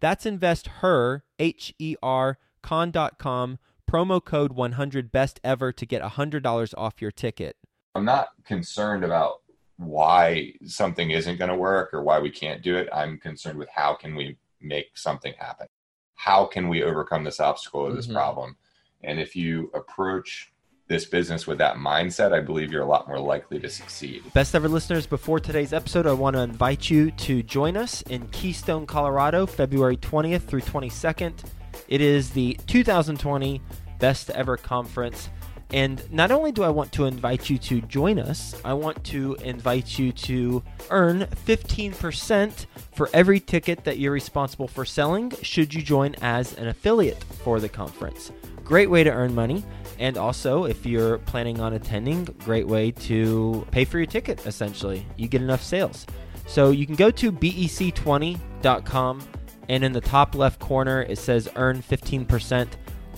That's investher, H E R, con.com promo code 100 best ever to get $100 off your ticket. I'm not concerned about why something isn't going to work or why we can't do it. I'm concerned with how can we make something happen? How can we overcome this obstacle or this mm-hmm. problem? And if you approach this business with that mindset, I believe you're a lot more likely to succeed. Best ever listeners, before today's episode, I want to invite you to join us in Keystone, Colorado, February 20th through 22nd. It is the 2020 Best Ever Conference. And not only do I want to invite you to join us, I want to invite you to earn 15% for every ticket that you're responsible for selling should you join as an affiliate for the conference. Great way to earn money. And also, if you're planning on attending, great way to pay for your ticket, essentially. You get enough sales. So you can go to bec20.com, and in the top left corner, it says earn 15%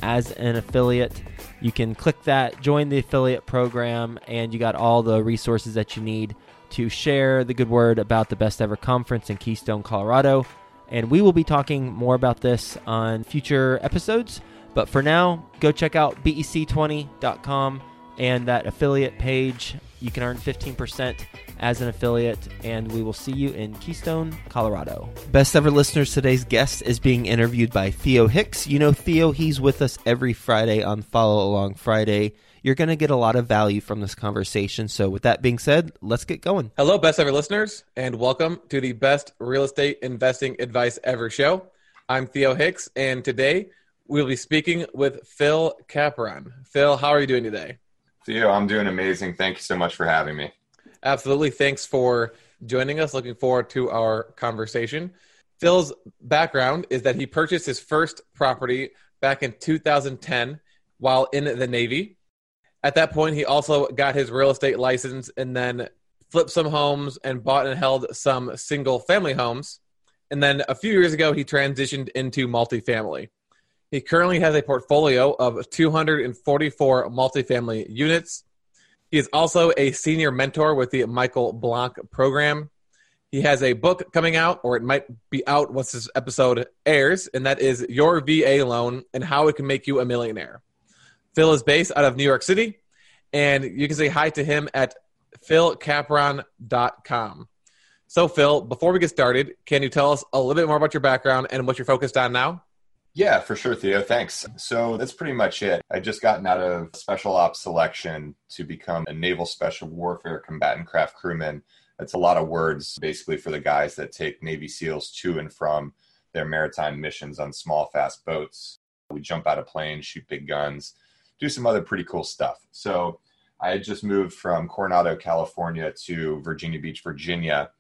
as an affiliate. You can click that, join the affiliate program, and you got all the resources that you need to share the good word about the best ever conference in Keystone, Colorado. And we will be talking more about this on future episodes. But for now, go check out bec20.com and that affiliate page. You can earn 15% as an affiliate, and we will see you in Keystone, Colorado. Best ever listeners, today's guest is being interviewed by Theo Hicks. You know, Theo, he's with us every Friday on Follow Along Friday. You're going to get a lot of value from this conversation. So, with that being said, let's get going. Hello, best ever listeners, and welcome to the best real estate investing advice ever show. I'm Theo Hicks, and today we'll be speaking with Phil Capron. Phil, how are you doing today? Theo, I'm doing amazing. Thank you so much for having me. Absolutely. Thanks for joining us. Looking forward to our conversation. Phil's background is that he purchased his first property back in 2010 while in the Navy. At that point, he also got his real estate license and then flipped some homes and bought and held some single family homes. And then a few years ago, he transitioned into multifamily. He currently has a portfolio of 244 multifamily units he is also a senior mentor with the Michael Blank program. He has a book coming out, or it might be out once this episode airs, and that is Your VA Loan and How It Can Make You a Millionaire. Phil is based out of New York City, and you can say hi to him at philcapron.com. So, Phil, before we get started, can you tell us a little bit more about your background and what you're focused on now? Yeah, for sure, Theo. Thanks. So that's pretty much it. I just gotten out of special ops selection to become a naval special warfare combatant craft crewman. That's a lot of words basically for the guys that take Navy SEALs to and from their maritime missions on small, fast boats. We jump out of planes, shoot big guns, do some other pretty cool stuff. So I had just moved from Coronado, California to Virginia Beach, Virginia,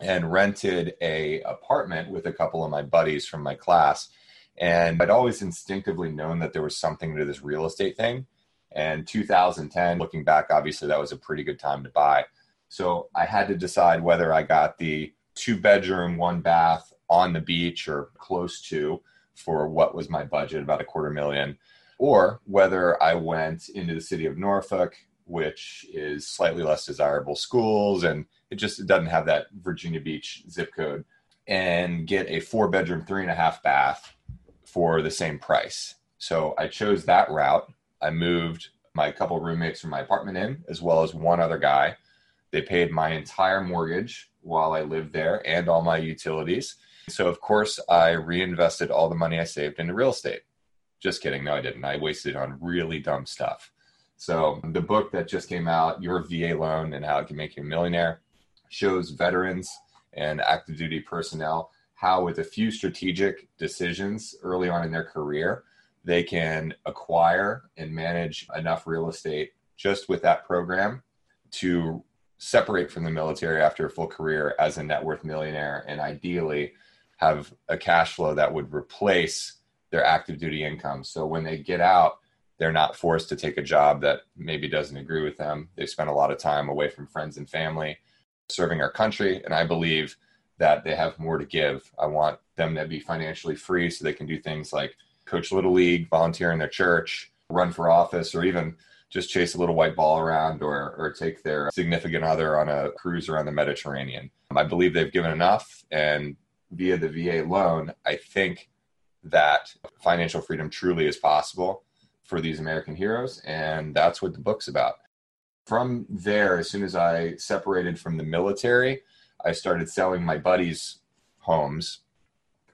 and rented a apartment with a couple of my buddies from my class and I'd always instinctively known that there was something to this real estate thing. And 2010, looking back, obviously that was a pretty good time to buy. So I had to decide whether I got the two bedroom, one bath on the beach or close to for what was my budget, about a quarter million, or whether I went into the city of Norfolk, which is slightly less desirable schools and it just doesn't have that Virginia Beach zip code, and get a four bedroom, three and a half bath for the same price. So I chose that route. I moved my couple roommates from my apartment in, as well as one other guy. They paid my entire mortgage while I lived there and all my utilities. So, of course, I reinvested all the money I saved into real estate. Just kidding. No, I didn't. I wasted it on really dumb stuff. So the book that just came out, Your VA Loan and How It Can Make You a Millionaire, shows veterans and active duty personnel how with a few strategic decisions early on in their career, they can acquire and manage enough real estate just with that program to separate from the military after a full career as a net worth millionaire and ideally have a cash flow that would replace their active duty income. So when they get out, they're not forced to take a job that maybe doesn't agree with them. They spent a lot of time away from friends and family serving our country. And I believe that they have more to give. I want them to be financially free so they can do things like coach Little League, volunteer in their church, run for office, or even just chase a little white ball around or, or take their significant other on a cruise around the Mediterranean. Um, I believe they've given enough. And via the VA loan, I think that financial freedom truly is possible for these American heroes. And that's what the book's about. From there, as soon as I separated from the military, I started selling my buddies' homes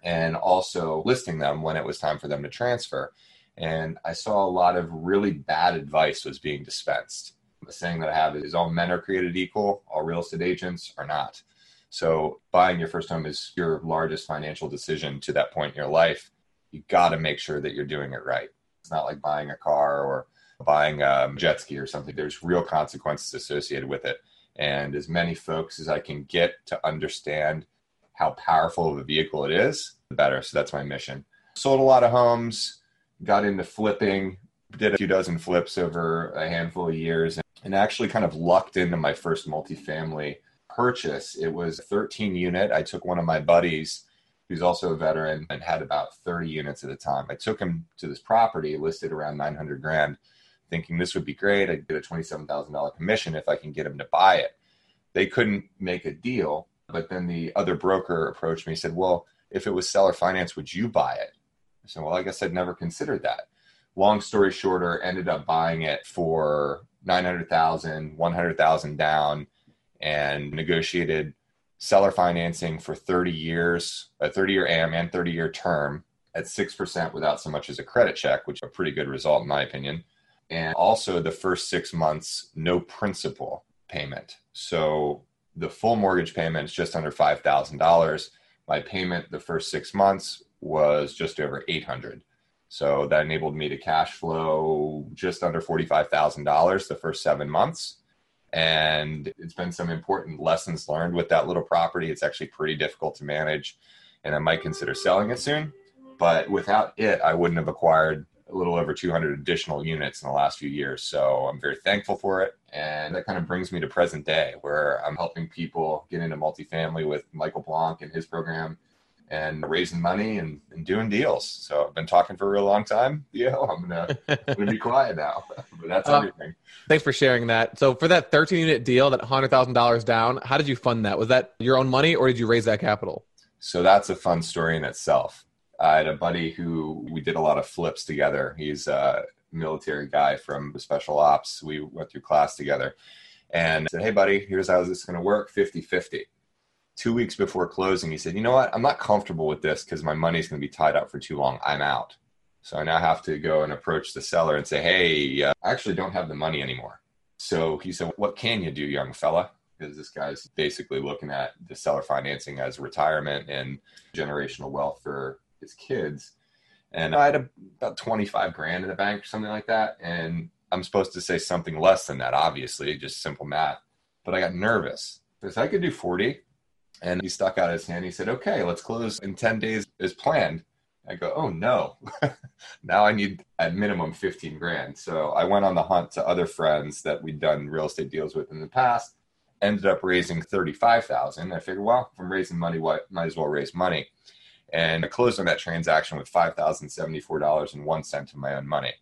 and also listing them when it was time for them to transfer. And I saw a lot of really bad advice was being dispensed. The saying that I have is all men are created equal, all real estate agents are not. So buying your first home is your largest financial decision to that point in your life. You got to make sure that you're doing it right. It's not like buying a car or buying a jet ski or something. There's real consequences associated with it. And as many folks as I can get to understand how powerful of a vehicle it is, the better. So that's my mission. Sold a lot of homes, got into flipping, did a few dozen flips over a handful of years, and actually kind of lucked into my first multifamily purchase. It was a 13 unit. I took one of my buddies who's also a veteran and had about 30 units at the time. I took him to this property listed around 900 grand, thinking this would be great. I'd get a $27,000 commission if I can get him to buy it. They couldn't make a deal, but then the other broker approached me and said, Well, if it was seller finance, would you buy it? I said, Well, I guess I'd never considered that. Long story shorter, ended up buying it for 900,000, 100,000 down and negotiated seller financing for 30 years, a 30 year AM and 30 year term at 6% without so much as a credit check, which is a pretty good result in my opinion. And also the first six months, no principal payment. So the full mortgage payment is just under $5,000. My payment the first six months was just over 800. So that enabled me to cash flow just under $45,000 the first seven months and it's been some important lessons learned with that little property. It's actually pretty difficult to manage, and I might consider selling it soon. But without it, I wouldn't have acquired a little over 200 additional units in the last few years. So I'm very thankful for it. And that kind of brings me to present day, where I'm helping people get into multifamily with Michael Blank and his program and raising money and, and doing deals. So I've been talking for a real long time. Yeah, I'm gonna, I'm gonna be quiet now. But that's uh, everything. Thanks for sharing that. So for that 13 unit deal, that hundred thousand dollars down, how did you fund that? Was that your own money or did you raise that capital? So that's a fun story in itself. I had a buddy who we did a lot of flips together. He's a military guy from special ops. We went through class together and said, Hey buddy, here's how this is gonna work 50 50 two weeks before closing, he said, "You know what? I'm not comfortable with this because my money's going to be tied up for too long. I'm out." So I now have to go and approach the seller and say, "Hey, uh, I actually don't have the money anymore." So he said, "What can you do, young fella?" Because this guy's basically looking at the seller financing as retirement and generational wealth for his kids. And I had about 25 grand in the bank or something like that. And I'm supposed to say something less than that, obviously, just simple math. But I got nervous because I could do 40 and he stuck out his hand. He said, Okay, let's close in 10 days as planned. I go, Oh no. now I need at minimum 15 grand. So I went on the hunt to other friends that we'd done real estate deals with in the past, ended up raising 35,000. I figured, well, if I'm raising money, what might as well raise money. And I closed on that transaction with $5,074.01 of my own money,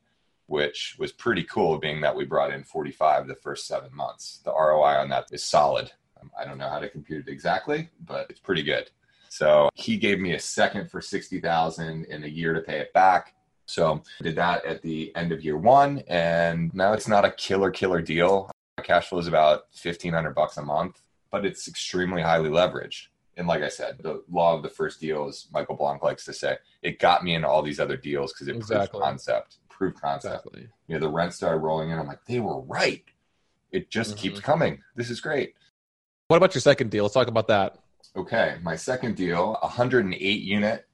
which was pretty cool, being that we brought in 45 the first seven months. The ROI on that is solid. Um, I don't know how to compute it exactly, but it's pretty good. So he gave me a second for 60,000 in a year to pay it back. So did that at the end of year one. And now it's not a killer, killer deal. My cash flow is about 1500 bucks a month, but it's extremely highly leveraged. And like I said, the law of the first deal, as Michael Blank likes to say, it got me into all these other deals because it Exactly. proved concept, proved concept. Exactly. You know, the rent started rolling in. I'm like, they were right. It just Mhm. keeps coming. This is great. What about your second deal? Let's talk about that. Okay, my second deal, 108 unit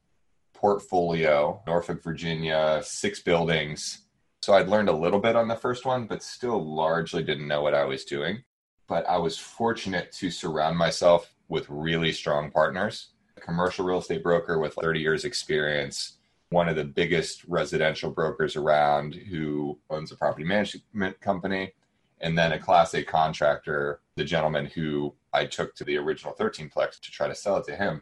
portfolio, Norfolk, Virginia, six buildings. So I'd learned a little bit on the first one, but still largely didn't know what I was doing. But I was fortunate to surround myself with really strong partners. A commercial real estate broker with 30 years experience, one of the biggest residential brokers around who owns a property management company, and then a class A contractor, the gentleman who I took to the original 13 plex to try to sell it to him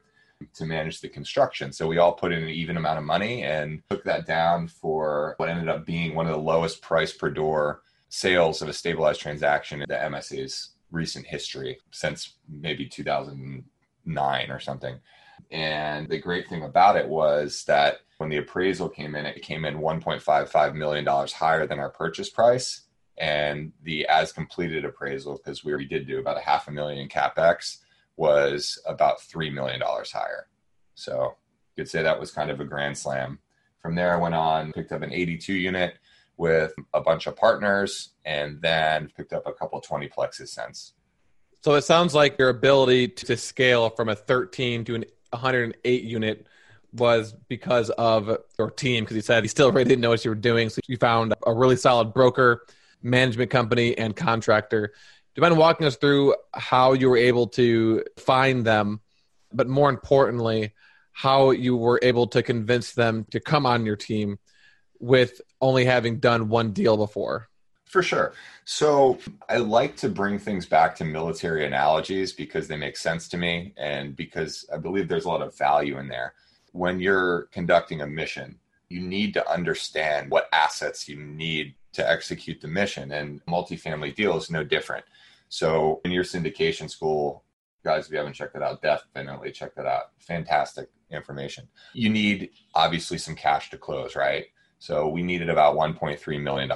to manage the construction. So we all put in an even amount of money and took that down for what ended up being one of the lowest price per door sales of a stabilized transaction in the MSA's recent history since maybe 2009 or something. And the great thing about it was that when the appraisal came in, it came in $1.55 million higher than our purchase price. And the as completed appraisal, because we did do about a half a million in capex, was about $3 million higher. So you could say that was kind of a grand slam. From there, I went on, picked up an 82 unit with a bunch of partners, and then picked up a couple 20 plexes since. So it sounds like your ability to scale from a 13 to an 108 unit was because of your team. Because you said you still really didn't know what you were doing, so you found a really solid broker, management company, and contractor. Do you mind walking us through how you were able to find them, but more importantly, how you were able to convince them to come on your team with only having done one deal before? For sure. So I like to bring things back to military analogies because they make sense to me and because I believe there's a lot of value in there. When you're conducting a mission, you need to understand what assets you need to execute the mission, and multifamily deal is no different. So in your syndication school, guys, if you haven't checked that out, definitely check that out. Fantastic information. You need obviously some cash to close, right? So we needed about $1.3 million.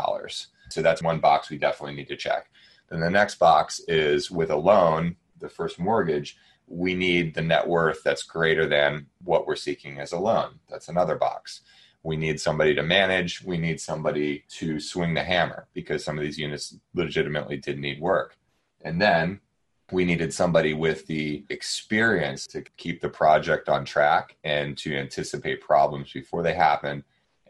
So that's one box we definitely need to check. Then the next box is with a loan, the first mortgage, we need the net worth that's greater than what we're seeking as a loan. That's another box. We need somebody to manage. We need somebody to swing the hammer because some of these units legitimately did need work. And then we needed somebody with the experience to keep the project on track and to anticipate problems before they happen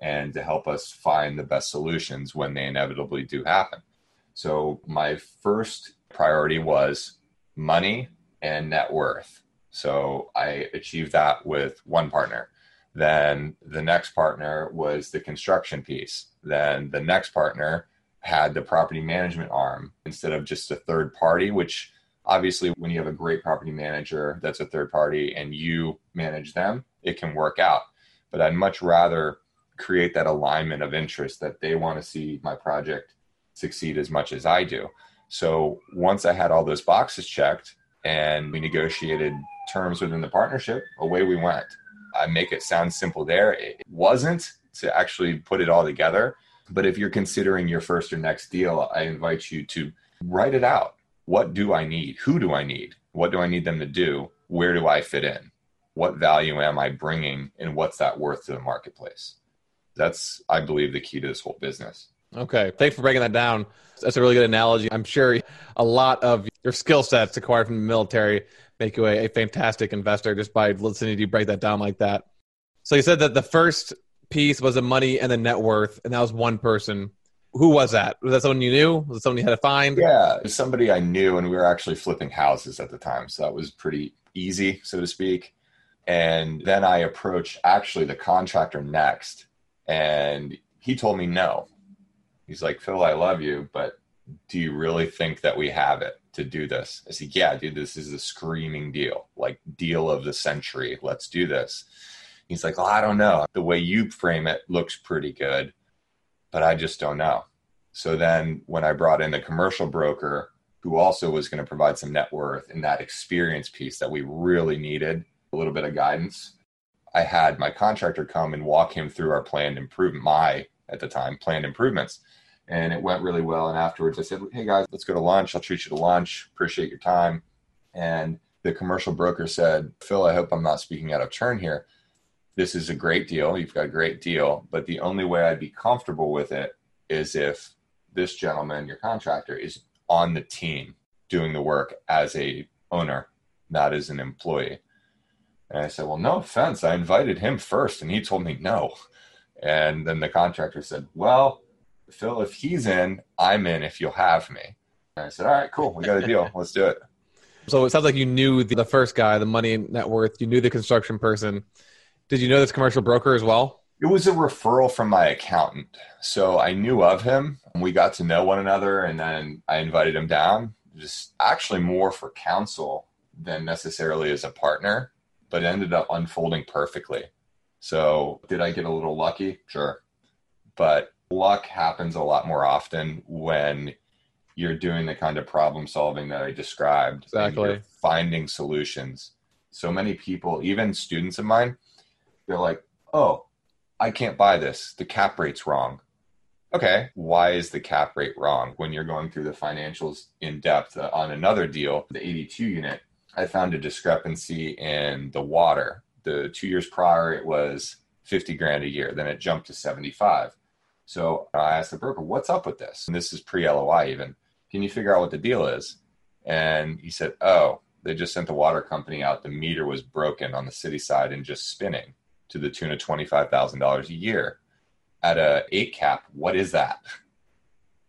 and to help us find the best solutions when they inevitably do happen. So, my first priority was money and net worth. So, I achieved that with one partner. Then the next partner was the construction piece. Then the next partner had the property management arm instead of just a third party, which obviously, when you have a great property manager that's a third party and you manage them, it can work out. But I'd much rather create that alignment of interest that they want to see my project succeed as much as I do. So once I had all those boxes checked and we negotiated terms within the partnership, away we went. I make it sound simple there. It wasn't to actually put it all together. But if you're considering your first or next deal, I invite you to write it out. What do I need? Who do I need? What do I need them to do? Where do I fit in? What value am I bringing? And what's that worth to the marketplace? That's, I believe, the key to this whole business. Okay. Thanks for breaking that down. That's a really good analogy. I'm sure a lot of your skill sets acquired from the military make you a, a, fantastic investor just by listening to you break that down like that. So you said that the first piece was the money and the net worth, and that was one person. Who was that? Was that someone you knew? Was it someone you had to find? Yeah, it was somebody I knew, and we were actually flipping houses at the time. So that was pretty easy, so to speak. And then I approached actually the contractor next, and he told me no. He's like, Phil, I love you, but do you really think that we have it to do this? I said, Yeah, dude, this is a screaming deal, like deal of the century. Let's do this. He's like, Well, I don't know. The way you frame it looks pretty good, but I just don't know. So then when I brought in the commercial broker, who also was going to provide some net worth and that experience piece that we really needed, a little bit of guidance, I had my contractor come and walk him through our planned improvement, my at the time planned improvements and it went really well. And afterwards, I said, "Hey guys, let's go to lunch. I'll treat you to lunch. Appreciate your time." And The commercial broker said, Phil, I hope I'm not speaking out of turn here. This is a great deal. You've got a great deal. But the only way I'd be comfortable with it is if this gentleman, your contractor, is on the team doing the work as a owner, not as an employee. And I said, Well, no offense. I invited him first and he told me no. And then the contractor said, Well, Phil, if he's in, I'm in if you'll have me. And I said, All right, cool. We got a deal. Let's do it. So it sounds like you knew the, first guy, the money net worth, you knew the construction person. Did you know this commercial broker as well? It was a referral from my accountant. So I knew of him. We got to know one another and then I invited him down, just actually more for counsel than necessarily as a partner, but it ended up unfolding perfectly. So did I get a little lucky? Sure. But luck happens a lot more often when you're doing the kind of problem solving that I described. Exactly. Finding solutions. So many people, even students of mine, they're like, oh, I can't buy this. The cap rate's wrong. Okay, why is the cap rate wrong? When you're going through the financials in depth on another deal, the 82 unit, I found a discrepancy in the water. The two years prior, it was 50 grand a year. Then it jumped to 75. So I asked the broker, what's up with this? And this is pre LOI even. Can you figure out what the deal is? And he said, oh, they just sent the water company out. The meter was broken on the city side and just spinning to the tune of $25,000 a year. At a eight cap, what is that?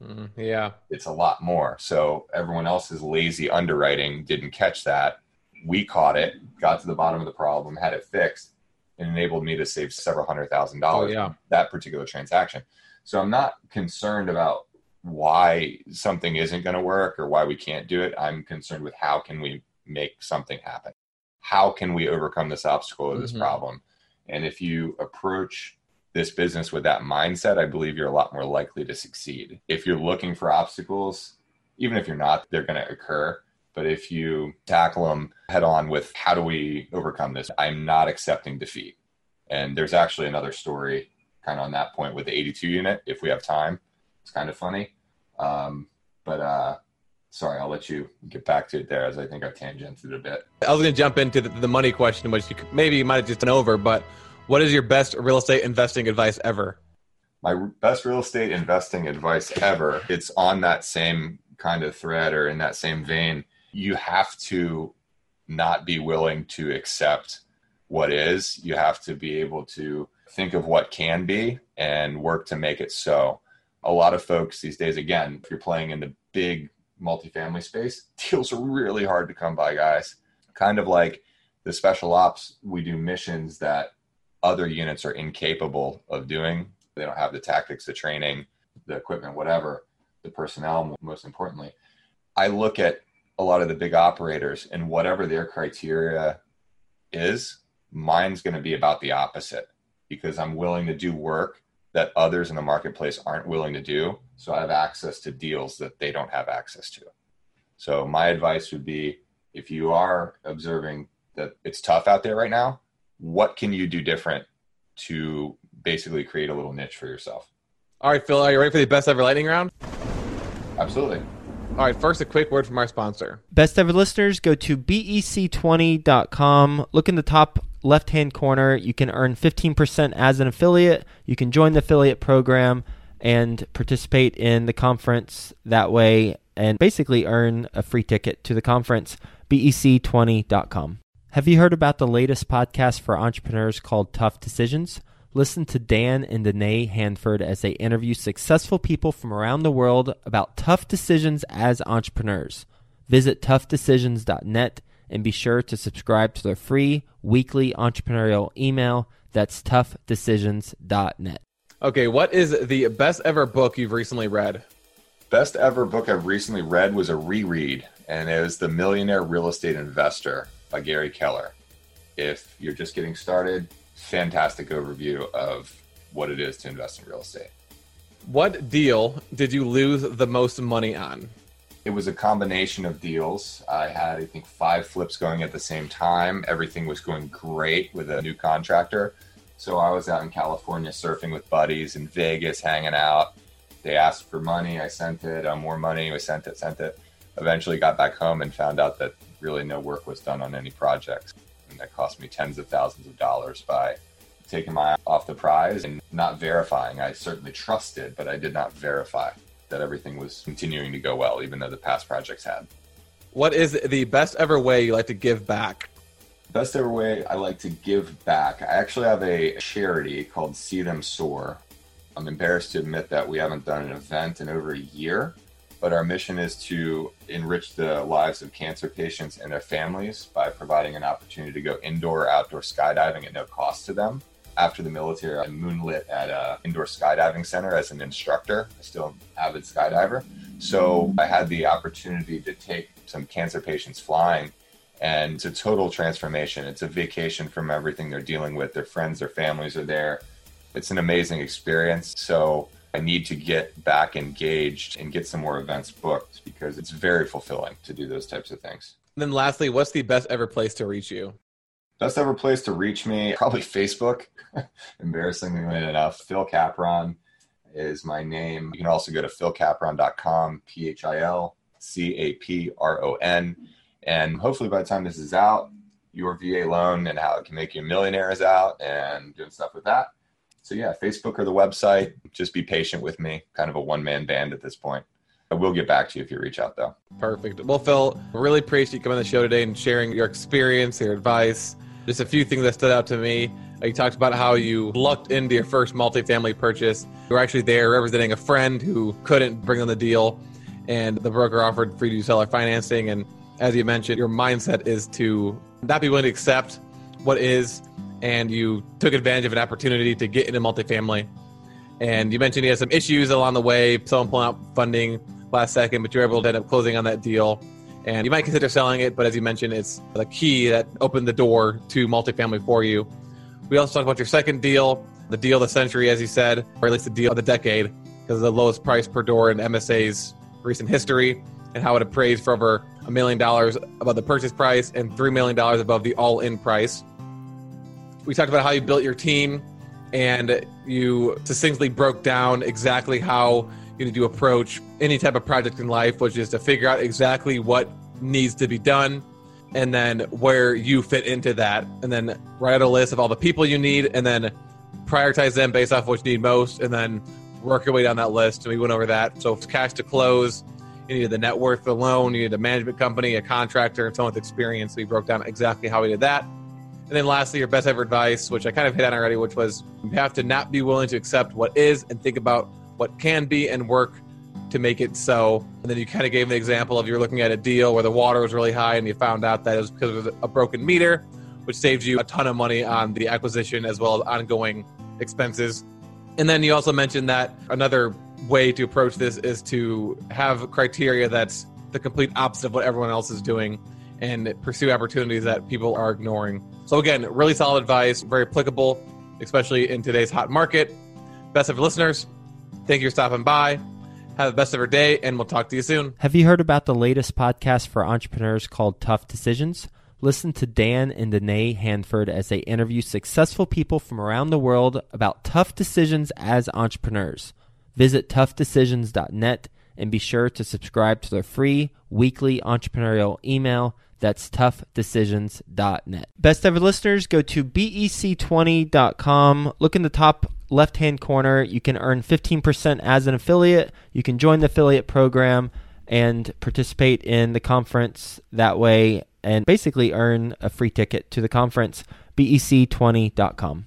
Mm, yeah. It's a lot more. So everyone else's lazy underwriting didn't catch that. We caught it, got to the bottom of the problem, had it fixed, and enabled me to save several hundred thousand dollars Oh, yeah. that particular transaction. So I'm not concerned about why something isn't going to work or why we can't do it. I'm concerned with how can we make something happen? How can we overcome this obstacle or this Mhm. problem? And if you approach this business with that mindset, I believe you're a lot more likely to succeed. If you're looking for obstacles, even if you're not, they're going to occur. But if you tackle them head on with how do we overcome this? I'm not accepting defeat. And there's actually another story kind of on that point with the 82 unit, if we have time. It's kind of funny. Um, but uh, sorry, I'll let you get back to it there as I think I've tangented a bit. I was going to jump into the, the money question, which you maybe you might have just done over, but what is your best real estate investing advice ever? my best real estate investing advice ever it's on that same kind of thread or in that same vein. You have to not be willing to accept what is. You have to be able to think of what can be and work to make it so. A lot of folks these days again if you're playing in the big multifamily space deals are really hard to come by guys. Kind of like the special ops we do missions that other units are incapable of doing they don't have the tactics, the training, the equipment, whatever, the personnel, most importantly. I look at a lot of the big operators and whatever their criteria is, mine's going to be about the opposite because I'm willing to do work that others in the marketplace aren't willing to do. So I have access to deals that they don't have access to. So my advice would be if you are observing that it's tough out there right now, what can you do different to basically create a little niche for yourself? All right, Phil, are you ready for the best ever lightning round? Absolutely. All right, first, a quick word from our sponsor. Best ever listeners, go to bec20.com. Look in the top left hand corner. You can earn 15% as an affiliate. You can join the affiliate program and participate in the conference that way and basically earn a free ticket to the conference. bec20.com. Have you heard about the latest podcast for entrepreneurs called Tough Decisions? Listen to Dan and Danae Hanford as they interview successful people from around the world about tough decisions as entrepreneurs. Visit toughdecisions.net and be sure to subscribe to their free weekly entrepreneurial email. That's toughdecisions.net. Okay, what is the best ever book you've recently read? Best ever book I've recently read was a reread, and it was The Millionaire Real Estate Investor by Gary Keller. If you're just getting started, fantastic overview of what it is to invest in real estate. What deal did you lose the most money on? It was a combination of deals. I had, I think, five flips going at the same time. Everything was going great with a new contractor. So I was out in California surfing with buddies in Vegas, hanging out. They asked for money. I sent it. Uh, more money. I sent it, sent it. Eventually got back home and found out that really no work was done on any projects. And that cost me tens of thousands of dollars by taking my eye off the prize and not verifying. I certainly trusted, but I did not verify that everything was continuing to go well, even though the past projects had. What is the best ever way you like to give back? Best ever way I like to give back. I actually have a charity called See Them Soar. I'm embarrassed to admit that we haven't done an event in over a year, but our mission is to enrich the lives of cancer patients and their families by providing an opportunity to go indoor or outdoor skydiving at no cost to them. After the military, I moonlit at an indoor skydiving center as an instructor. I still an avid skydiver. So I had the opportunity to take some cancer patients flying and it's a total transformation. It's a vacation from everything they're dealing with. Their friends, their families are there. It's an amazing experience. So I need to get back engaged and get some more events booked because it's very fulfilling to do those types of things. And then lastly, what's the best ever place to reach you? Best ever place to reach me, probably Facebook. Embarrassingly enough, Phil Capron is my name. You can also go to philcapron.com, P H I L C A P R O N. And hopefully by the time this is out, your VA loan and how it can make you a millionaire is out and doing stuff with that. So yeah, Facebook or the website. Just be patient with me. Kind of a one man band at this point. I will get back to you if you reach out though. Perfect. Well, Phil, really appreciate you coming on the show today and sharing your experience, your advice. Just a few things that stood out to me. You talked about how you lucked into your first multifamily purchase. You were actually there representing a friend who couldn't bring on the deal, and the broker offered free to seller financing. And as you mentioned, your mindset is to not be willing to accept what is and you took advantage of an opportunity to get into multifamily. And you mentioned you had some issues along the way, someone pulling out funding last second, but you were able to end up closing on that deal. And you might consider selling it, but as you mentioned, it's the key that opened the door to multifamily for you. We also talked about your second deal, the deal of the century, as you said, or at least the deal of the decade, because of the lowest price per door in MSA's recent history, and how it appraised for over a million dollars above the purchase price and $3 million above the all in price we talked about how you built your team and you succinctly broke down exactly how you need to approach any type of project in life, which is to figure out exactly what needs to be done and then where you fit into that. And then write a list of all the people you need and then prioritize them based off what you need most and then work your way down that list. And we went over that. So cash to close, you needed the net worth the loan, you needed a management company, a contractor, and someone with experience. We broke down exactly how we did that. And then lastly, your best ever advice, which I kind of hit on already, which was you have to not be willing to accept what is and think about what can be and work to make it so. And then you kind of gave an example of you're looking at a deal where the water was really high and you found out that it was because of a broken meter, which saves you a ton of money on the acquisition as well as ongoing expenses. And then you also mentioned that another way to approach this is to have criteria that's the complete opposite of what everyone else is doing and pursue opportunities that people are ignoring. So, again, really solid advice, very applicable, especially in today's hot market. Best of listeners, thank you for stopping by. Have the best of your day, and we'll talk to you soon. Have you heard about the latest podcast for entrepreneurs called Tough Decisions? Listen to Dan and Danae Hanford as they interview successful people from around the world about tough decisions as entrepreneurs. Visit toughdecisions.net and be sure to subscribe to their free weekly entrepreneurial email that's toughdecisions.net. Best ever listeners, go to bec20.com. Look in the top left hand corner. You can earn 15% as an affiliate. You can join the affiliate program and participate in the conference that way and basically earn a free ticket to the conference. bec20.com.